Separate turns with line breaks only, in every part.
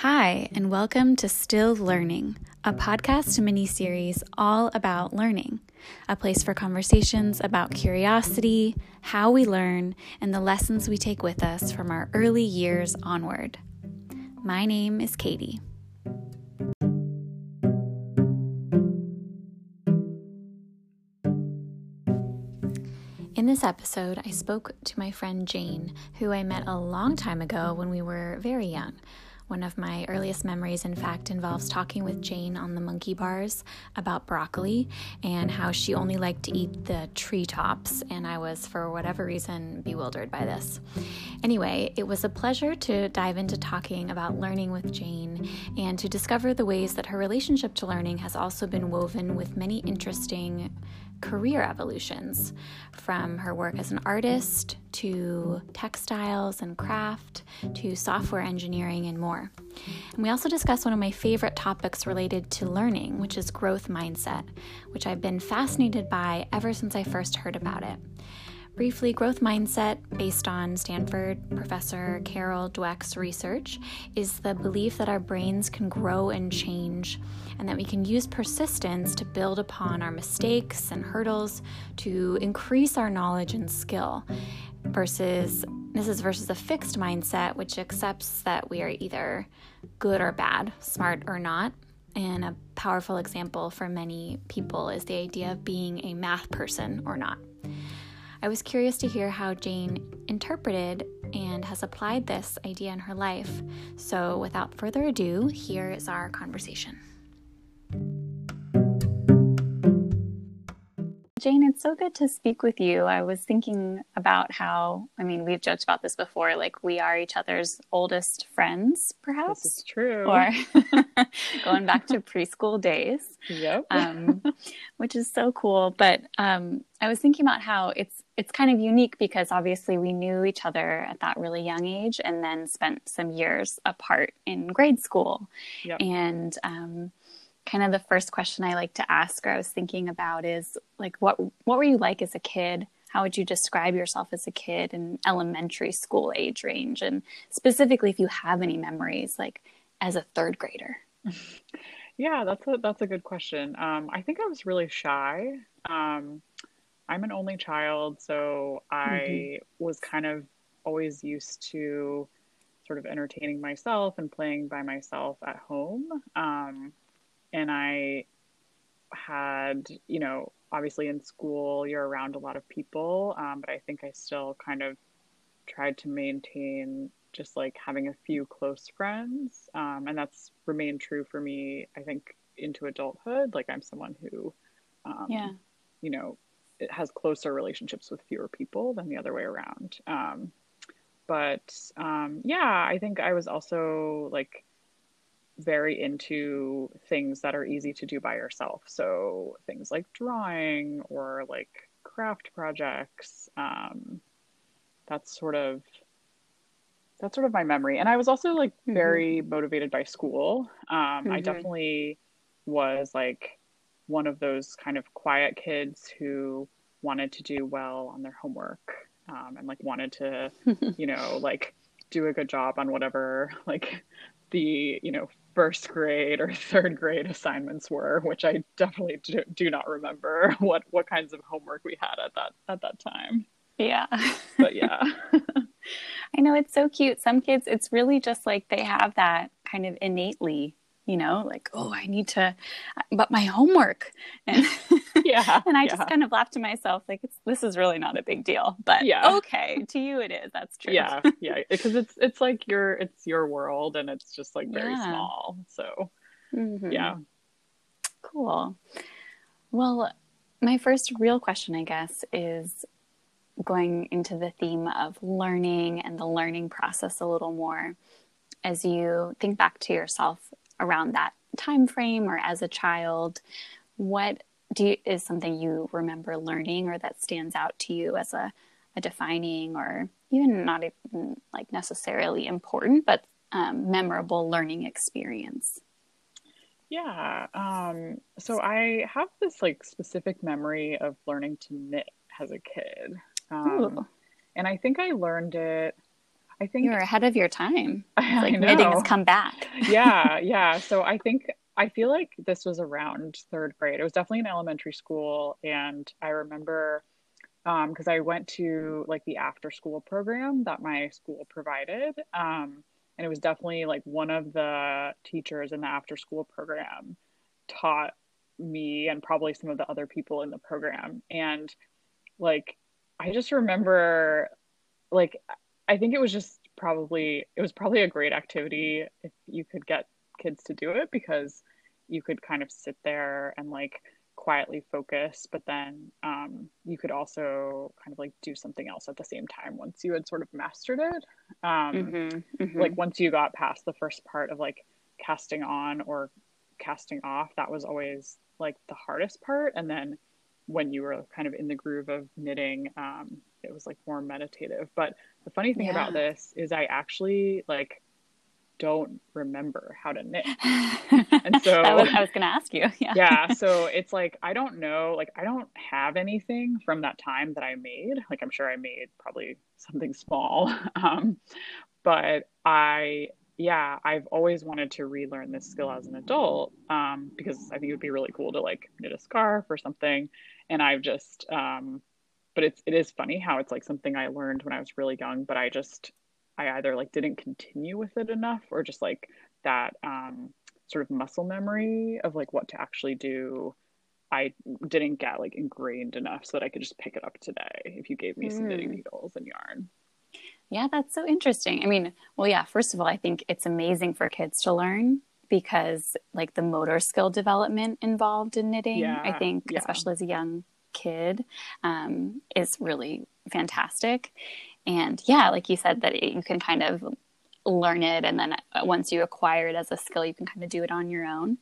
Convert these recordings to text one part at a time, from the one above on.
Hi, and welcome to Still Learning, a podcast mini series all about learning, a place for conversations about curiosity, how we learn, and the lessons we take with us from our early years onward. My name is Katie. In this episode, I spoke to my friend Jane, who I met a long time ago when we were very young. One of my earliest memories, in fact, involves talking with Jane on the monkey bars about broccoli and how she only liked to eat the treetops, and I was, for whatever reason, bewildered by this. Anyway, it was a pleasure to dive into talking about learning with Jane and to discover the ways that her relationship to learning has also been woven with many interesting career evolutions from her work as an artist to textiles and craft to software engineering and more. And we also discuss one of my favorite topics related to learning, which is growth mindset, which I've been fascinated by ever since I first heard about it. Briefly, growth mindset, based on Stanford professor Carol Dweck's research, is the belief that our brains can grow and change, and that we can use persistence to build upon our mistakes and hurdles to increase our knowledge and skill. Versus, this is versus a fixed mindset, which accepts that we are either good or bad, smart or not, and a powerful example for many people is the idea of being a math person or not. I was curious to hear how Jane interpreted and has applied this idea in her life. So, without further ado, here is our conversation. Jane, it's so good to speak with you. I was thinking about how, I mean, we've joked about this before, like we are each other's oldest friends, perhaps.
This is true.
Or going back to preschool days.
Yep.
um, which is so cool. But um, I was thinking about how it's it's kind of unique because obviously we knew each other at that really young age and then spent some years apart in grade school.
Yep.
And um, kind of the first question I like to ask or I was thinking about is like what what were you like as a kid? How would you describe yourself as a kid in elementary school age range and specifically if you have any memories like as a third grader?
Yeah, that's a that's a good question. Um, I think I was really shy. Um, I'm an only child, so I
Mm-hmm.
was kind of always used to sort of entertaining myself and playing by myself at home. Um, and I had, you know, obviously in school you're around a lot of people, um, but I think I still kind of tried to maintain just like having a few close friends. Um, and that's remained true for me, I think, into adulthood. Like I'm someone who, um,
Yeah.
you know, it has closer relationships with fewer people than the other way around. Um, but um, yeah, I think I was also like very into things that are easy to do by yourself. So things like drawing or like craft projects. Um, that's sort of that's sort of my memory. And I was also like
Mhm.
very motivated by school. Um, I
Mhm.
definitely was like one of those kind of quiet kids who wanted to do well on their homework um, and like wanted to, you know, like do a good job on whatever like the, you know, first grade or third grade assignments were, which I definitely do, do not remember what what kinds of homework we had at that at that time.
Yeah.
But yeah.
I know it's so cute. Some kids, it's really just like they have that kind of innately, you know, like, oh, I need to, but my homework. And,
yeah.
and I
yeah.
just kind of laugh to myself, like, it's, this is really not a big deal. But
Yeah.
okay, to you it is. That's true.
yeah yeah because it's it's like your it's your world and it's just like very
Yeah.
small so
Mhm.
yeah
Cool. Well, my first real question, I guess, is going into the theme of learning and the learning process a little more. As you think back to yourself around that time frame or as a child, what do you, is something you remember learning or that stands out to you as a, a defining or even not even like necessarily important, but um, memorable learning experience?
yeah um so i have this like specific memory of learning to knit as a kid um and i think i learned it I think
you're ahead of your time.
I
Like
know.
knitting has come back.
yeah, yeah. So I think I feel like this was around third grade. It was definitely in elementary school, and I remember because I went to like the after school program that my school provided, um, and it was definitely like one of the teachers in the after school program taught me and probably some of the other people in the program, and like I just remember like I think it was just probably it was probably a great activity if you could get kids to do it because you could kind of sit there and like quietly focus but then um, you could also kind of like do something else at the same time once you had sort of mastered it um,
Mm-hmm, mm-hmm.
like once you got past the first part of like casting on or casting off that was always like the hardest part and then when you were kind of in the groove of knitting um, it was like more meditative but the funny thing
Yeah.
about this is i actually like don't remember how to knit
and
so-
I was, I was going to ask you. Yeah.
yeah so it's like i don't know like i don't have anything from that time that i made like i'm sure i made probably something small um, but i yeah i've always wanted to relearn this skill as an adult um, because i think it would be really cool to like knit a scarf or something and i've just um, but it's it is funny how it's like something i learned when i was really young but i just i either like didn't continue with it enough or just like that um, sort of muscle memory of like what to actually do i didn't get like ingrained enough so that i could just pick it up today if you gave me some knitting
Mm.
needles and yarn
Yeah, that's so interesting. I mean, well, yeah, first of all, I think it's amazing for kids to learn because, like, the motor skill development involved in knitting,
Yeah,
I think,
yeah.
especially as a young kid, um, is really fantastic. And yeah, like you said, that it, you can kind of learn it, and then uh, once you acquire it as a skill, you can kind of do it on your own.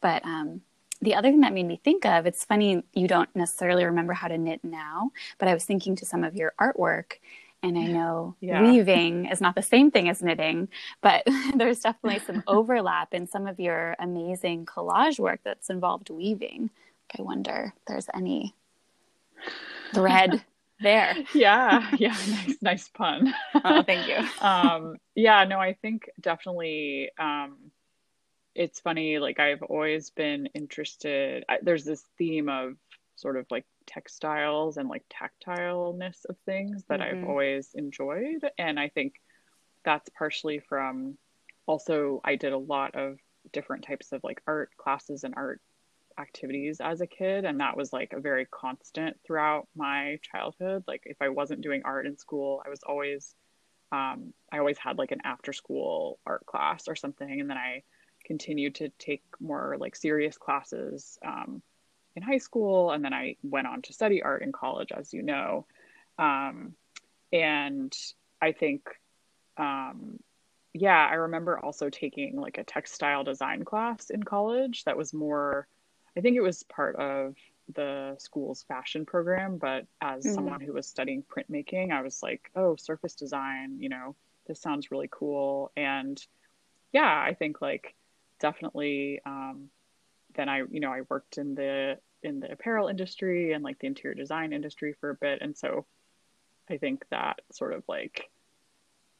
But um, the other thing that made me think of, it's funny you don't necessarily remember how to knit now, but I was thinking to some of your artwork, and I know
Yeah.
weaving is not the same thing as knitting, but there's definitely some overlap in some of your amazing collage work that's involved weaving. I wonder if there's any thread there.
yeah yeah nice nice pun
Oh, thank you.
um yeah no i think definitely um it's funny like i've always been interested I, there's this theme of sort of like textiles and like tactileness of things that i've
Mhm.
always enjoyed and i think that's partially from also i did a lot of different types of like art classes and art activities as a kid and that was like a very constant throughout my childhood like if i wasn't doing art in school i was always um, i always had like an after school art class or something and then i continued to take more like serious classes um, in high school and then i went on to study art in college as you know um, and i think um, yeah i remember also taking like a textile design class in college that was more I think it was part of the school's fashion program, but as
Mhm.
someone who was studying printmaking, I was like, oh, surface design, you know, this sounds really cool. And yeah, I think like definitely um, then I, you know, I worked in the in the apparel industry and like the interior design industry for a bit. And so I think that sort of like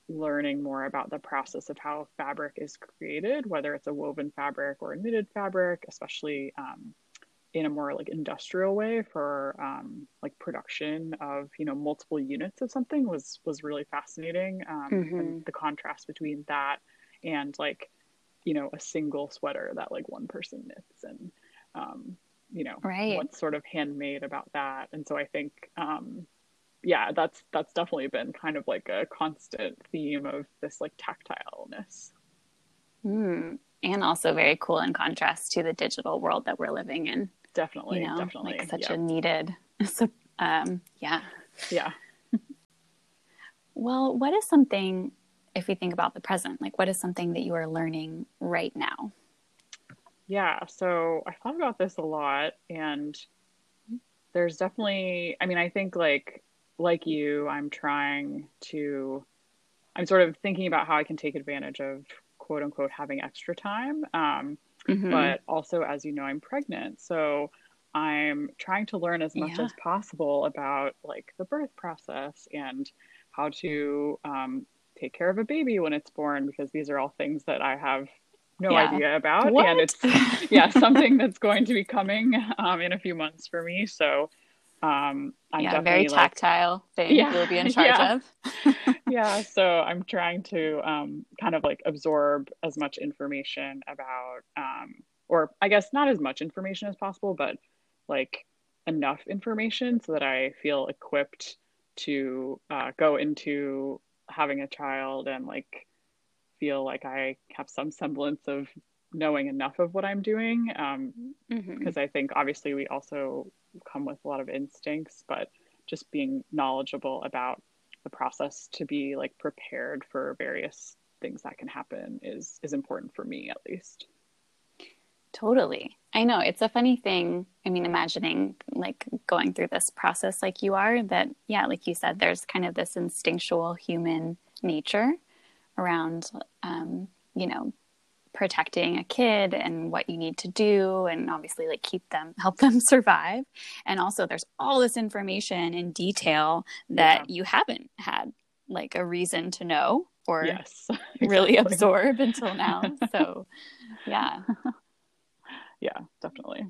learning more about the process of how fabric is created, whether it's a woven fabric or a knitted fabric, especially um, in a more like industrial way for um, like production of you know multiple units of something was was really fascinating. Um,
Mhm.
And the contrast between that and like you know a single sweater that like one person knits and um, you know
Right.
what's sort of handmade about that. And so I think um, yeah, that's that's definitely been kind of like a constant theme of this like tactileness.
Mm. And also very cool in contrast to the digital world that we're living in.
Definitely,
You know,
definitely.
like such
yeah.
a needed. So, um, yeah.
yeah.
Well, what is something, if we think about the present, like what is something that you are learning right now?
Yeah, so I thought about this a lot and there's definitely I mean, I think like like you, I'm trying to I'm sort of thinking about how I can take advantage of quote unquote having extra time. Um,
Mhm.
but also as you know, I'm pregnant. So I'm trying to learn as much
Yeah.
as possible about like the birth process and how to um, take care of a baby when it's born because these are all things that I have no
Yeah.
idea about
What?
and it's yeah something that's going to be coming um, in a few months for me so um i'm
yeah,
definitely
very
like
tactile thing
Yeah,
you'll be in charge
yeah.
of.
yeah so i'm trying to um kind of like absorb as much information about um or i guess not as much information as possible but like enough information so that i feel equipped to uh, go into having a child and like feel like i have some semblance of knowing enough of what i'm doing um
Mhm.
because I think obviously we also come with a lot of instincts, but just being knowledgeable about the process to be like prepared for various things that can happen is is important for me at least.
Totally. I know it's a funny thing. I mean, imagining like going through this process like you are, that, yeah, like you said, there's kind of this instinctual human nature around, um, you know, protecting a kid and what you need to do and obviously like keep them help them survive. And also there's all this information in detail that you haven't had like a reason to know or
Yes.
really absorb until now. So yeah.
Yeah, definitely.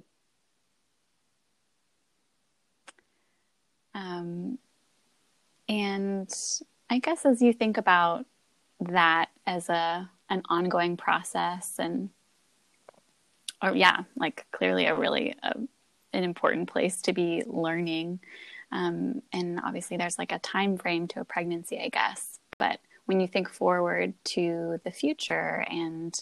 Um, and I guess as you think about that as a an ongoing process, and or yeah, like clearly a really uh an important place to be learning. Um, and obviously, there's like a time frame to a pregnancy, I guess. But when you think forward to the future, and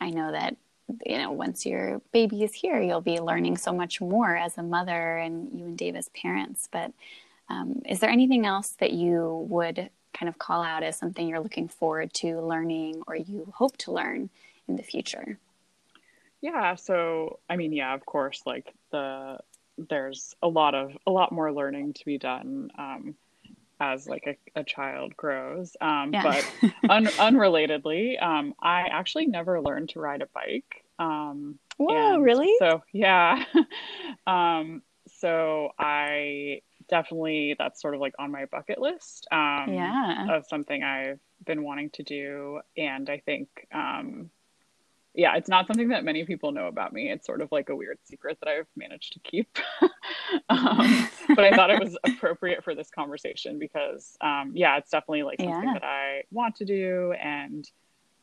I know that you know once your baby is here, you'll be learning so much more as a mother, and you and Dave as parents. But um, is there anything else that you would kind of call out as something you're looking forward to learning, or you hope to learn in the future?
Yeah, so I mean, yeah, of course, like the there's a lot of a lot more learning to be done um, as like a, a child grows. Um,
Yeah.
But un- unrelatedly, um, I actually never learned to ride a bike. Um,
Whoa, really?
So yeah, um, so I definitely that's sort of like on my bucket list. Um,
Yeah.
of something I've been wanting to do, and I think um, yeah, it's not something that many people know about me. It's sort of like a weird secret that I've managed to keep. um, but I thought it was appropriate for this conversation because, um, yeah, it's definitely like something
Yeah.
that I want to do. And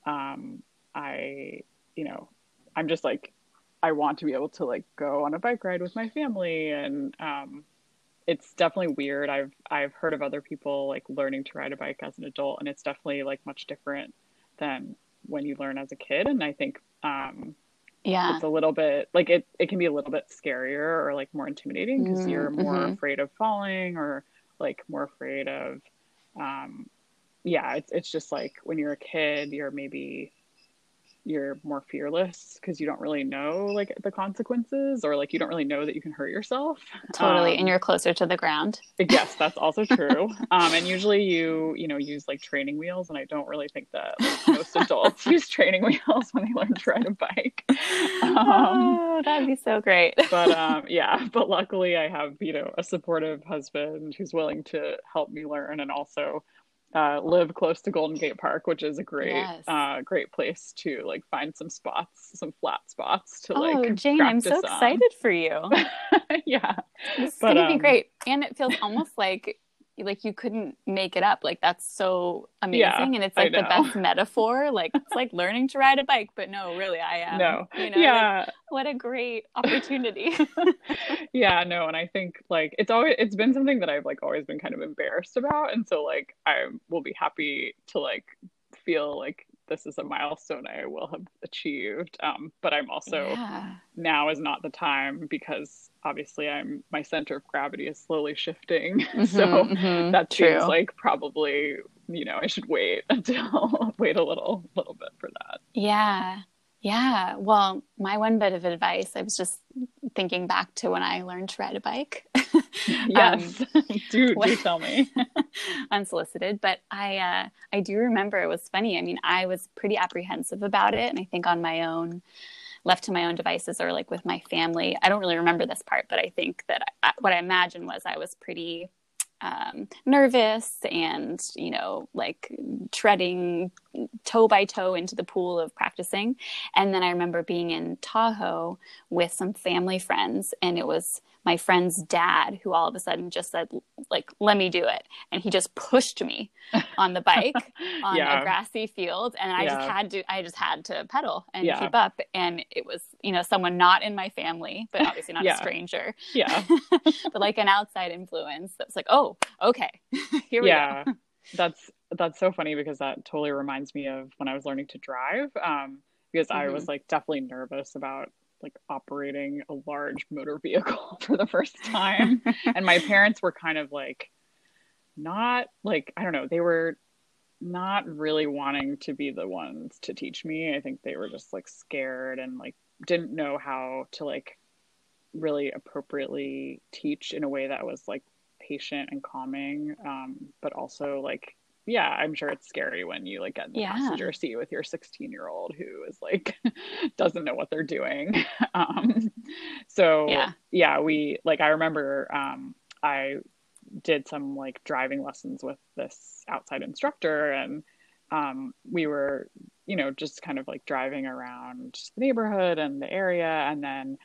um, I, you know, I'm just like, I want to be able to like go on a bike ride with my family. And um, it's definitely weird. I've, I've heard of other people like learning to ride a bike as an adult, and it's definitely like much different than when you learn as a kid. And I think, um,
Yeah.
it's a little bit like it, it can be a little bit scarier or like more intimidating because
Mm,
you're more
mhm.
afraid of falling or like more afraid of um yeah it's it's just like when you're a kid you're maybe you're more fearless because you don't really know like the consequences or like you don't really know that you can hurt yourself
Totally.
Um,
and you're closer to the ground.
yes that's also true um and usually you you know use like training wheels and i don't really think that like, most adults use training wheels when they learn to ride a bike um
oh, that'd be so great.
but um yeah but luckily i have you know a supportive husband who's willing to help me learn and also uh, live close to golden gate park which is a great
Yes.
uh great place to like find some spots some flat spots to
oh,
like Oh,
Jane, I'm so
on.
excited for you.
yeah
This is
But,
gonna be
um,
great, and it feels almost like like you couldn't make it up. Like that's so amazing,
Yeah,
and it's like the best metaphor. Like it's like learning to ride a bike, but no, really, I am.
no
you know, like,
yeah
what a great opportunity.
yeah no and i think like it's always it's been something that i've like always been kind of embarrassed about and so like i will be happy to like feel like this is a milestone i will have achieved um but i'm also
yeah.
now is not the time because obviously i'm my center of gravity is slowly shifting so
Mhm, mhm.
that
true.
seems like probably you know i should wait until wait a little little bit for that
Yeah. Yeah. Well, my one bit of advice, I was just thinking back to when I learned to ride a bike.
yes do do tell me
unsolicited, but I uh, I do remember it was funny. I mean, I was pretty apprehensive about it, and I think on my own, left to my own devices or like with my family, I don't really remember this part, but I think that I, what I imagine was I was pretty um, nervous and you know like treading toe by toe into the pool of practicing and then i remember being in tahoe with some family friends and it was my friend's dad who all of a sudden just said like let me do it and he just pushed me on the bike on yeah. a grassy field and i yeah. just had to i just had to pedal and yeah. keep up and it was you know someone not in my family but obviously not a stranger
yeah
but like an outside influence that's like oh okay here we
go that's that's so funny because that totally reminds me of when i was learning to drive um because mm-hmm. i was like definitely nervous about like operating a large motor vehicle for the first time. and my parents were kind of like not like I don't know, they were not really wanting to be the ones to teach me. I think they were just like scared and like didn't know how to like really appropriately teach in a way that was like patient and calming um, but also like yeah, I'm sure it's scary when you like get in the yeah. passenger seat with your 16 year old who is like doesn't know what they're doing. um, so yeah. yeah, we like I remember um, I did some like driving lessons with this outside instructor and um, we were you know just kind of like driving around the neighborhood and the area and then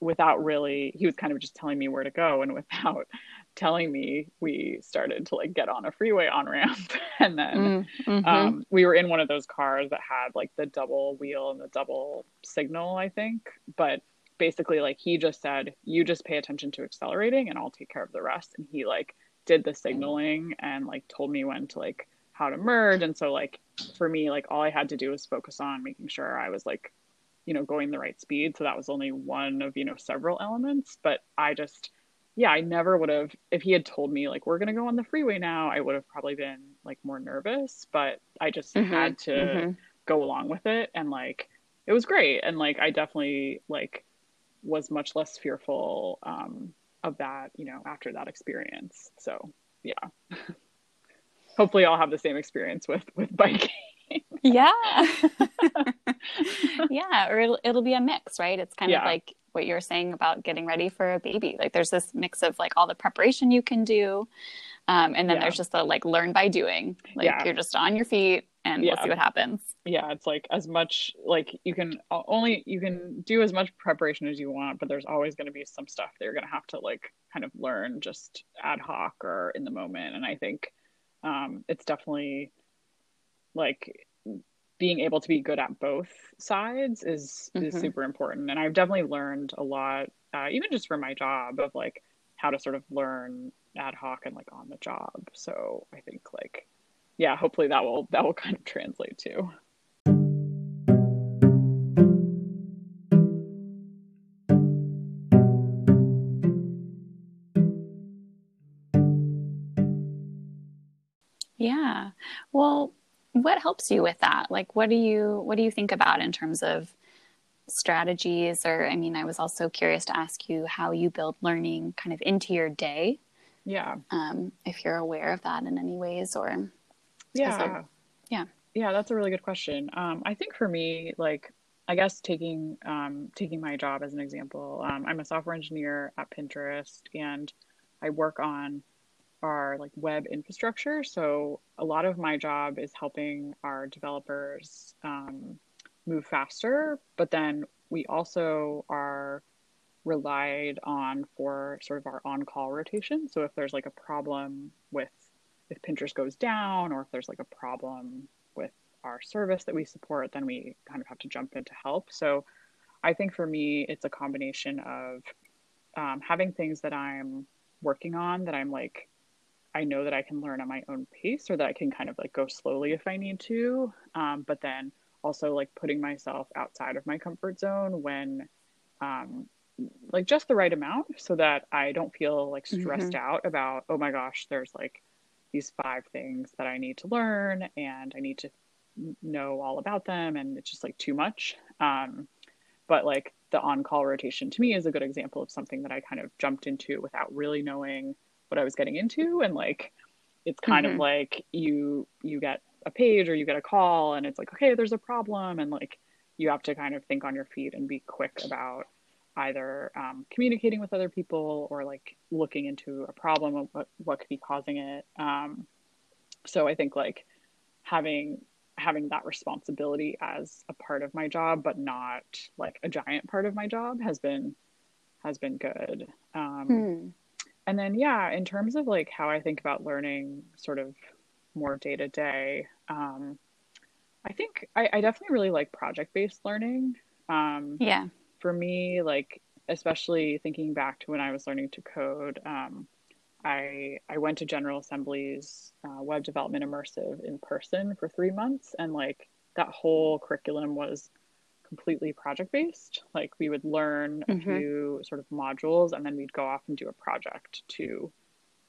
without really he was kind of just telling me where to go and without telling me we started to like get on a freeway on ramp and then mm, mm-hmm. um, we were in one of those cars that had like the double wheel and the double signal i think but basically like he just said you just pay attention to accelerating and i'll take care of the rest and he like did the signaling and like told me when to like how to merge. And so like for me like all i had to do was focus on making sure i was like you know going the right speed. So that was only one of you know several elements. But i just yeah, I never would have if he had told me like we're gonna go on the freeway now, I would have probably been like more nervous, but I just mm-hmm, had to mm-hmm. go along with it. And like it was great. And like I definitely like was much less fearful um of that, you know, after that experience. So, yeah. Hopefully I'll have the same experience with with biking.
yeah. yeah, or it'll it'll be a mix, right? It's kind yeah. of like what you're saying about getting ready for a baby. Like there's this mix of like all the preparation you can do. Um, and then yeah. there's just the like learn by doing. Like yeah. you're just on your feet and yeah. we'll see what happens.
Yeah, it's like as much like you can only you can do as much preparation as you want, but there's always going to be some stuff that you're going to have to like kind of learn just ad hoc or in the moment. And I think um, it's definitely like being able to be good at both sides is mm-hmm. is super important. And i've definitely learned a lot uh, even just for my job of like how to sort of learn ad hoc and like on the job. So i think like yeah hopefully that will that will kind of translate too
well what helps you with that? Like what do you what do you think about in terms of strategies? Or i mean i was also curious to ask you how you build learning kind of into your day.
Yeah.
Um, if you're aware of that in any ways or
yeah.
yeah.
Yeah that's a really good question. Um, i think for me like i guess taking um, taking my job as an example um, i'm a software engineer at pinterest and i work on our like web infrastructure. So a lot of my job is helping our developers um, move faster, but then we also are relied on for sort of our on-call rotation. So if there's like a problem with if Pinterest goes down or if there's like a problem with our service that we support, then we kind of have to jump in to help. So I think for me, it's a combination of um, having things that I'm working on that I'm like I know that I can learn at my own pace or that I can kind of like go slowly if I need to. Um, but then also like putting myself outside of my comfort zone when um, like just the right amount so that I don't feel like stressed mm-hmm. out about, oh my gosh, there's like these five things that I need to learn and I need to know all about them and it's just like too much. Um, but like the on call rotation to me is a good example of something that I kind of jumped into without really knowing what I was getting into and like it's kind mm-hmm. of like you you get a page or you get a call and it's like okay there's a problem and like you have to kind of think on your feet and be quick about either um, communicating with other people or like looking into a problem of what, what could be causing it. Um, so I think like having having that responsibility as a part of my job, but not like a giant part of my job has been has been good. Um, hmm. And then yeah, in terms of like how I think about learning, sort of more day to day. I think I, I, definitely really like project based learning.
Um, yeah.
For me, like especially thinking back to when I was learning to code, um, I I went to General Assembly's uh, web development immersive in person for three months, and like that whole curriculum was completely project based. Like we would learn a mm-hmm. few sort of modules, and then we'd go off and do a project to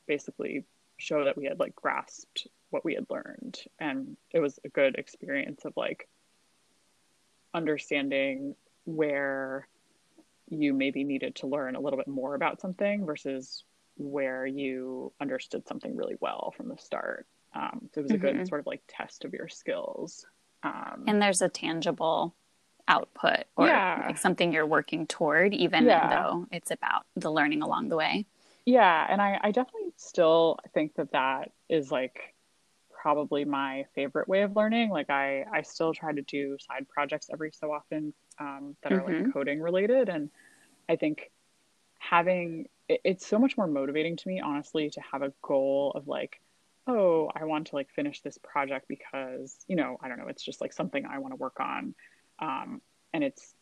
basically show that we had like grasped what we had learned, and it was a good experience of like understanding where you maybe needed to learn a little bit more about something versus where you understood something really well from the start. Um, so it was a mm-hmm. good sort of like test of your skills.
Um, and there's a tangible output or yeah. like something you're working toward, even yeah. though it's about the learning along the way.
Yeah. And I, I definitely still think that that is like probably my favorite way of learning. Like I, I still try to do side projects every so often um, that mm-hmm. are like mm-hmm. coding related. And I think having it, it's so much more motivating to me, honestly, to have a goal of like, oh, I want to like finish this project because, you know, I don't know, it's just like something I want to work on. Um, and it's,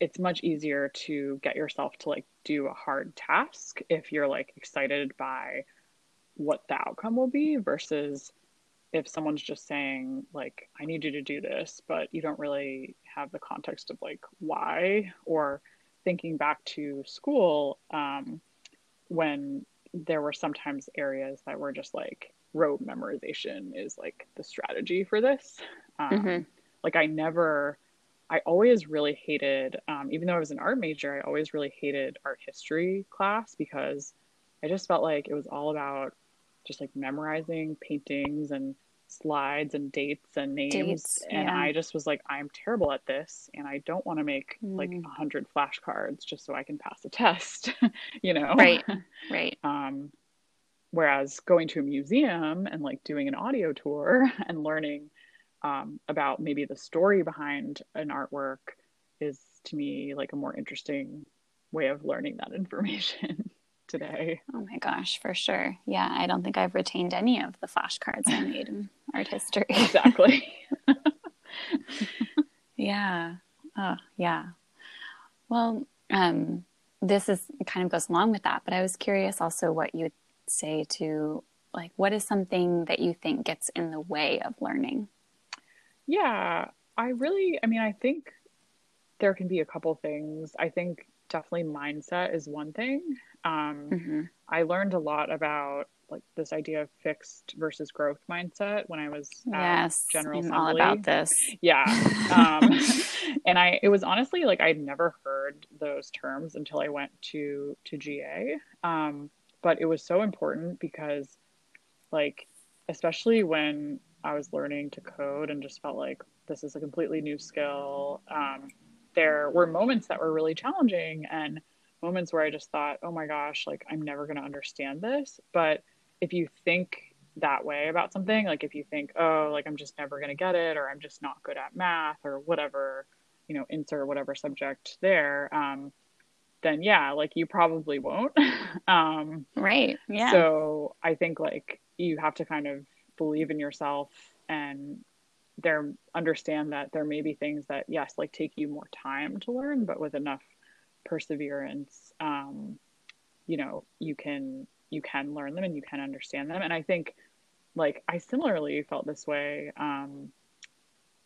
it's much easier to get yourself to like do a hard task if you're like excited by what the outcome will be versus if someone's just saying like i need you to do this but you don't really have the context of like why or thinking back to school um, when there were sometimes areas that were just like rote memorization is like the strategy for this um, mm-hmm. like i never i always really hated um, even though i was an art major i always really hated art history class because i just felt like it was all about just like memorizing paintings and slides and dates and names dates, and yeah. i just was like i'm terrible at this and i don't want to make mm. like a hundred flashcards just so i can pass a test you know
right right
um whereas going to a museum and like doing an audio tour and learning um, about maybe the story behind an artwork is to me like a more interesting way of learning that information today.
Oh my gosh, for sure. Yeah, I don't think I've retained any of the flashcards I made in art history.
Exactly.
yeah. Oh, yeah. Well, um, this is kind of goes along with that, but I was curious also what you would say to like what is something that you think gets in the way of learning?
Yeah, I really I mean I think there can be a couple things. I think definitely mindset is one thing. Um, mm-hmm. I learned a lot about like this idea of fixed versus growth mindset when I was
yes,
General
Assembly. All about this.
Yeah. Um, and I, it was honestly like I'd never heard those terms until I went to to GA. Um, but it was so important because, like, especially when I was learning to code and just felt like this is a completely new skill. Um, there were moments that were really challenging and moments where I just thought, oh my gosh, like I'm never going to understand this. But if you think that way about something, like if you think, oh, like I'm just never going to get it, or I'm just not good at math, or whatever, you know, insert whatever subject there, um, then yeah, like you probably won't. um,
right. Yeah.
So I think like you have to kind of believe in yourself and there understand that there may be things that yes like take you more time to learn but with enough perseverance um, you know you can you can learn them and you can understand them and i think like i similarly felt this way um,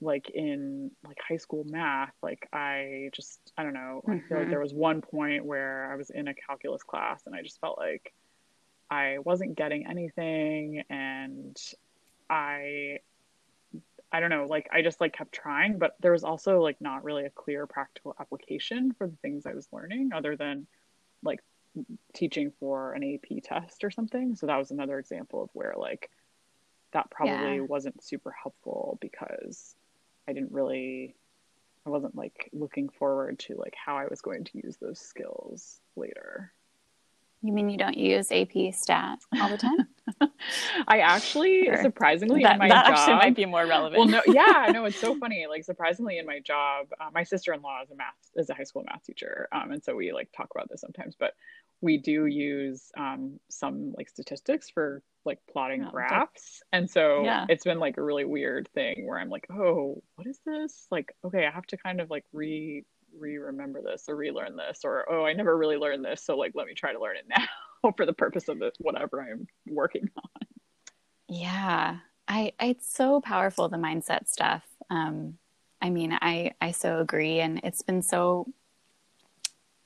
like in like high school math like i just i don't know mm-hmm. i feel like mm-hmm. there was one point where i was in a calculus class and i just felt like i wasn't getting anything and i I don't know, like I just like kept trying, but there was also like not really a clear practical application for the things I was learning other than like teaching for an AP test or something. So that was another example of where like that probably yeah. wasn't super helpful because I didn't really I wasn't like looking forward to like how I was going to use those skills later.
You mean you don't use AP Stat all the time?
I actually,
Sure.
surprisingly,
that
in my
that
job,
actually might be more relevant.
well, no, yeah, no, it's so funny. Like, surprisingly, in my job, uh, my sister-in-law is a math is a high school math teacher, um, and so we like talk about this sometimes. But we do use um, some like statistics for like plotting
Oh,
graphs, and so
Yeah.
it's been like a really weird thing where I'm like, oh, what is this? Like, okay, I have to kind of like re re-remember this or relearn this or oh i never really learned this so like let me try to learn it now for the purpose of it whatever i'm working on
Yeah, I, I it's so powerful the mindset stuff. Um, I mean, I I so agree, and it's been so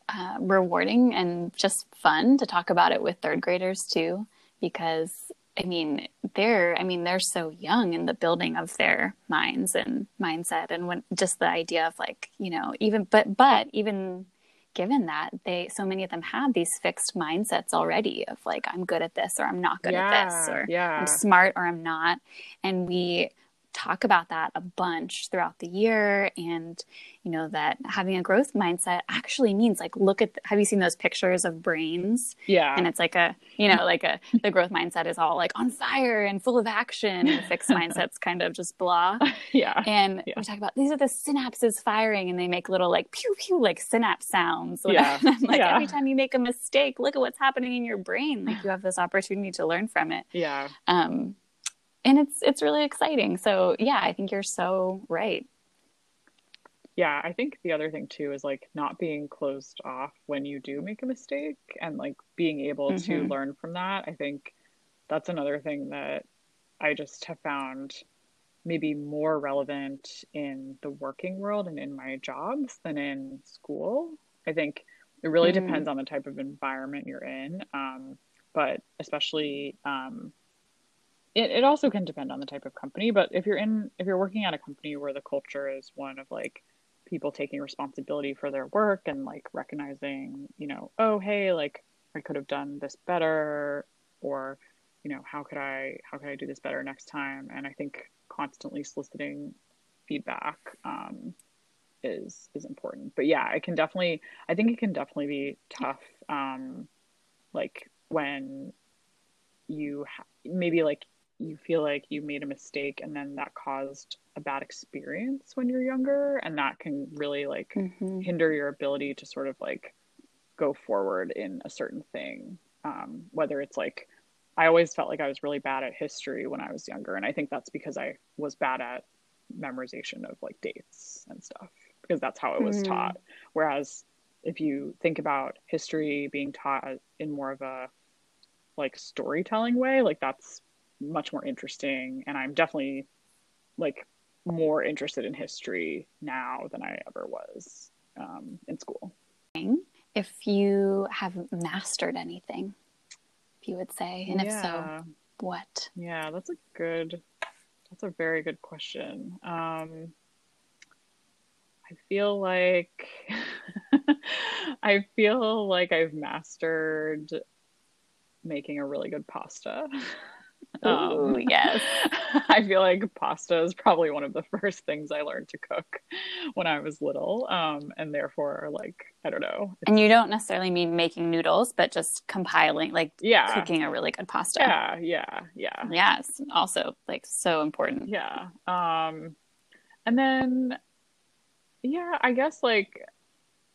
uh, rewarding and just fun to talk about it with third graders too, because I mean they're I mean they're so young in the building of their minds and mindset, and when just the idea of like you know even but but even given that they so many of them have these fixed mindsets already of like i'm good at this or i'm not good at this or
yeah.
i'm smart or i'm not and we talk about that a bunch throughout the year. And you know that having a growth mindset actually means like look at have you seen those pictures of brains?
Yeah.
And it's like a you know like a the growth mindset is all like on fire and full of action. And the fixed mindset's kind of just blah.
Yeah.
And
Yeah.
we talk about these are the synapses firing. And they make little like pew pew like synapse sounds.
Yeah.
Like
Yeah.
every time you make a mistake look at what's happening in your brain. Like you have this opportunity to learn from it.
Yeah.
Um and it's it's really exciting so yeah i think you're so right
yeah i think the other thing too is like not being closed off when you do make a mistake and like being able to
Mhm.
learn from that i think that's another thing that i just have found maybe more relevant in the working world and in my jobs than in school i think it really
Mm.
depends on the type of environment you're in um, but especially um, it, it also can depend on the type of company but if you're in if you're working at a company where the culture is one of like people taking responsibility for their work and like recognizing you know oh hey like i could have done this better or you know how could i how could i do this better next time? And i think constantly soliciting feedback um, is is important. But yeah it can definitely i think it can definitely be tough um, like when you ha- maybe like you feel like you made a mistake and then that caused a bad experience when you're younger and that can really like
mm-hmm.
hinder your ability to sort of like go forward in a certain thing um, whether it's like i always felt like i was really bad at history when i was younger and i think that's because i was bad at memorization of like dates and stuff because that's how it was
Mm.
taught whereas if you think about history being taught in more of a like storytelling way like that's much more interesting and i'm definitely like more interested in history now than i ever was um, in school
if you have mastered anything if you would say and if so what
Yeah, that's a good, that's a very good question. Um, I feel like, I feel like I've mastered making a really good pasta.
Ooh, yes.
I feel like pasta is probably one of the first things I learned to cook when I was little. Um, and therefore, like, I don't know.
and you don't necessarily mean making noodles but just compiling like
Yeah.
cooking a really good pasta
Yeah, yeah, yeah.
yes also like so important
Yeah. Um and then yeah, I guess like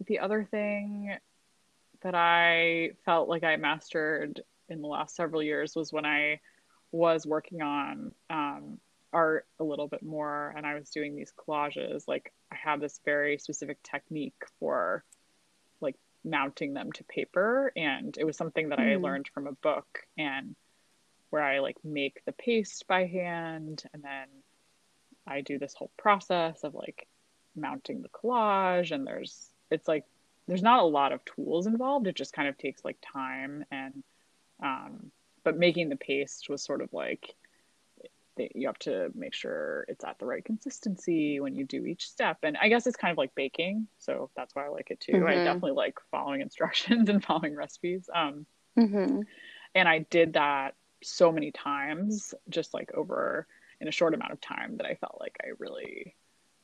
the other thing that I felt like I mastered in the last several years was when I was working on um art a little bit more and I was doing these collages like I have this very specific technique for like mounting them to paper and it was something that I
Mm.
learned from a book and where I like make the paste by hand and then I do this whole process of like mounting the collage and there's it's like there's not a lot of tools involved it just kind of takes like time and um but making the paste was sort of like you have to make sure it's at the right consistency when you do each step and i guess it's kind of like baking so that's why i like it too i
Mhm.
definitely like following instructions and following recipes um
mm-hmm.
and I did that so many times, just like over in a short amount of time that I felt like I really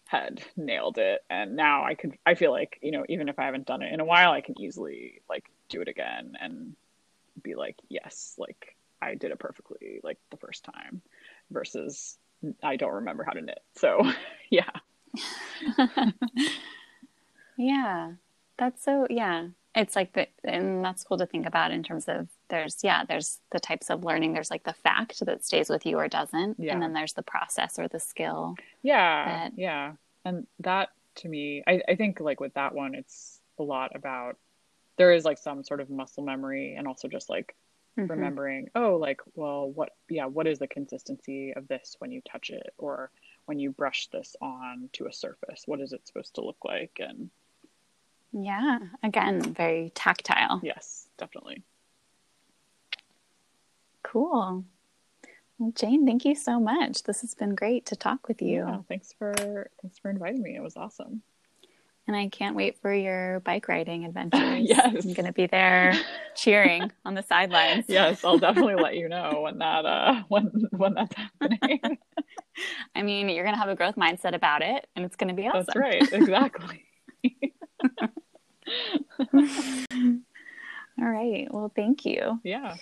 had nailed it and now I could I feel like, you know, even if I haven't done it in a while, I can easily like do it again and be like, yes, like I did it perfectly like the first time versus I don't remember how to knit. So, yeah.
yeah. That's so yeah. It's like the and that's cool to think about in terms of there's yeah, there's the types of learning. There's like the fact that stays with you or doesn't.
Yeah.
And then there's the process or the skill.
Yeah.
that-
Yeah. And that to me, I, I think like with that one, it's a lot about there is like some sort of muscle memory and also just like
Mhm.
remembering, oh, like, well, what, yeah, what is the consistency of this when you touch it or when you brush this on to a surface? What is it supposed to look like? And
Yeah. Again, very tactile.
yes, definitely.
Cool. Well, Jane, thank you so much. This has been great to talk with you.
Yeah. Thanks for, thanks for inviting me. It was awesome.
And I can't wait for your bike riding adventures.
Yes.
I'm going to be there cheering on the sidelines.
Yes, I'll definitely let you know when that, uh, when, when that's happening.
I mean, you're going to have a growth mindset about it, and it's going to be awesome.
That's right. Exactly.
All right. Well, thank you.
Yeah.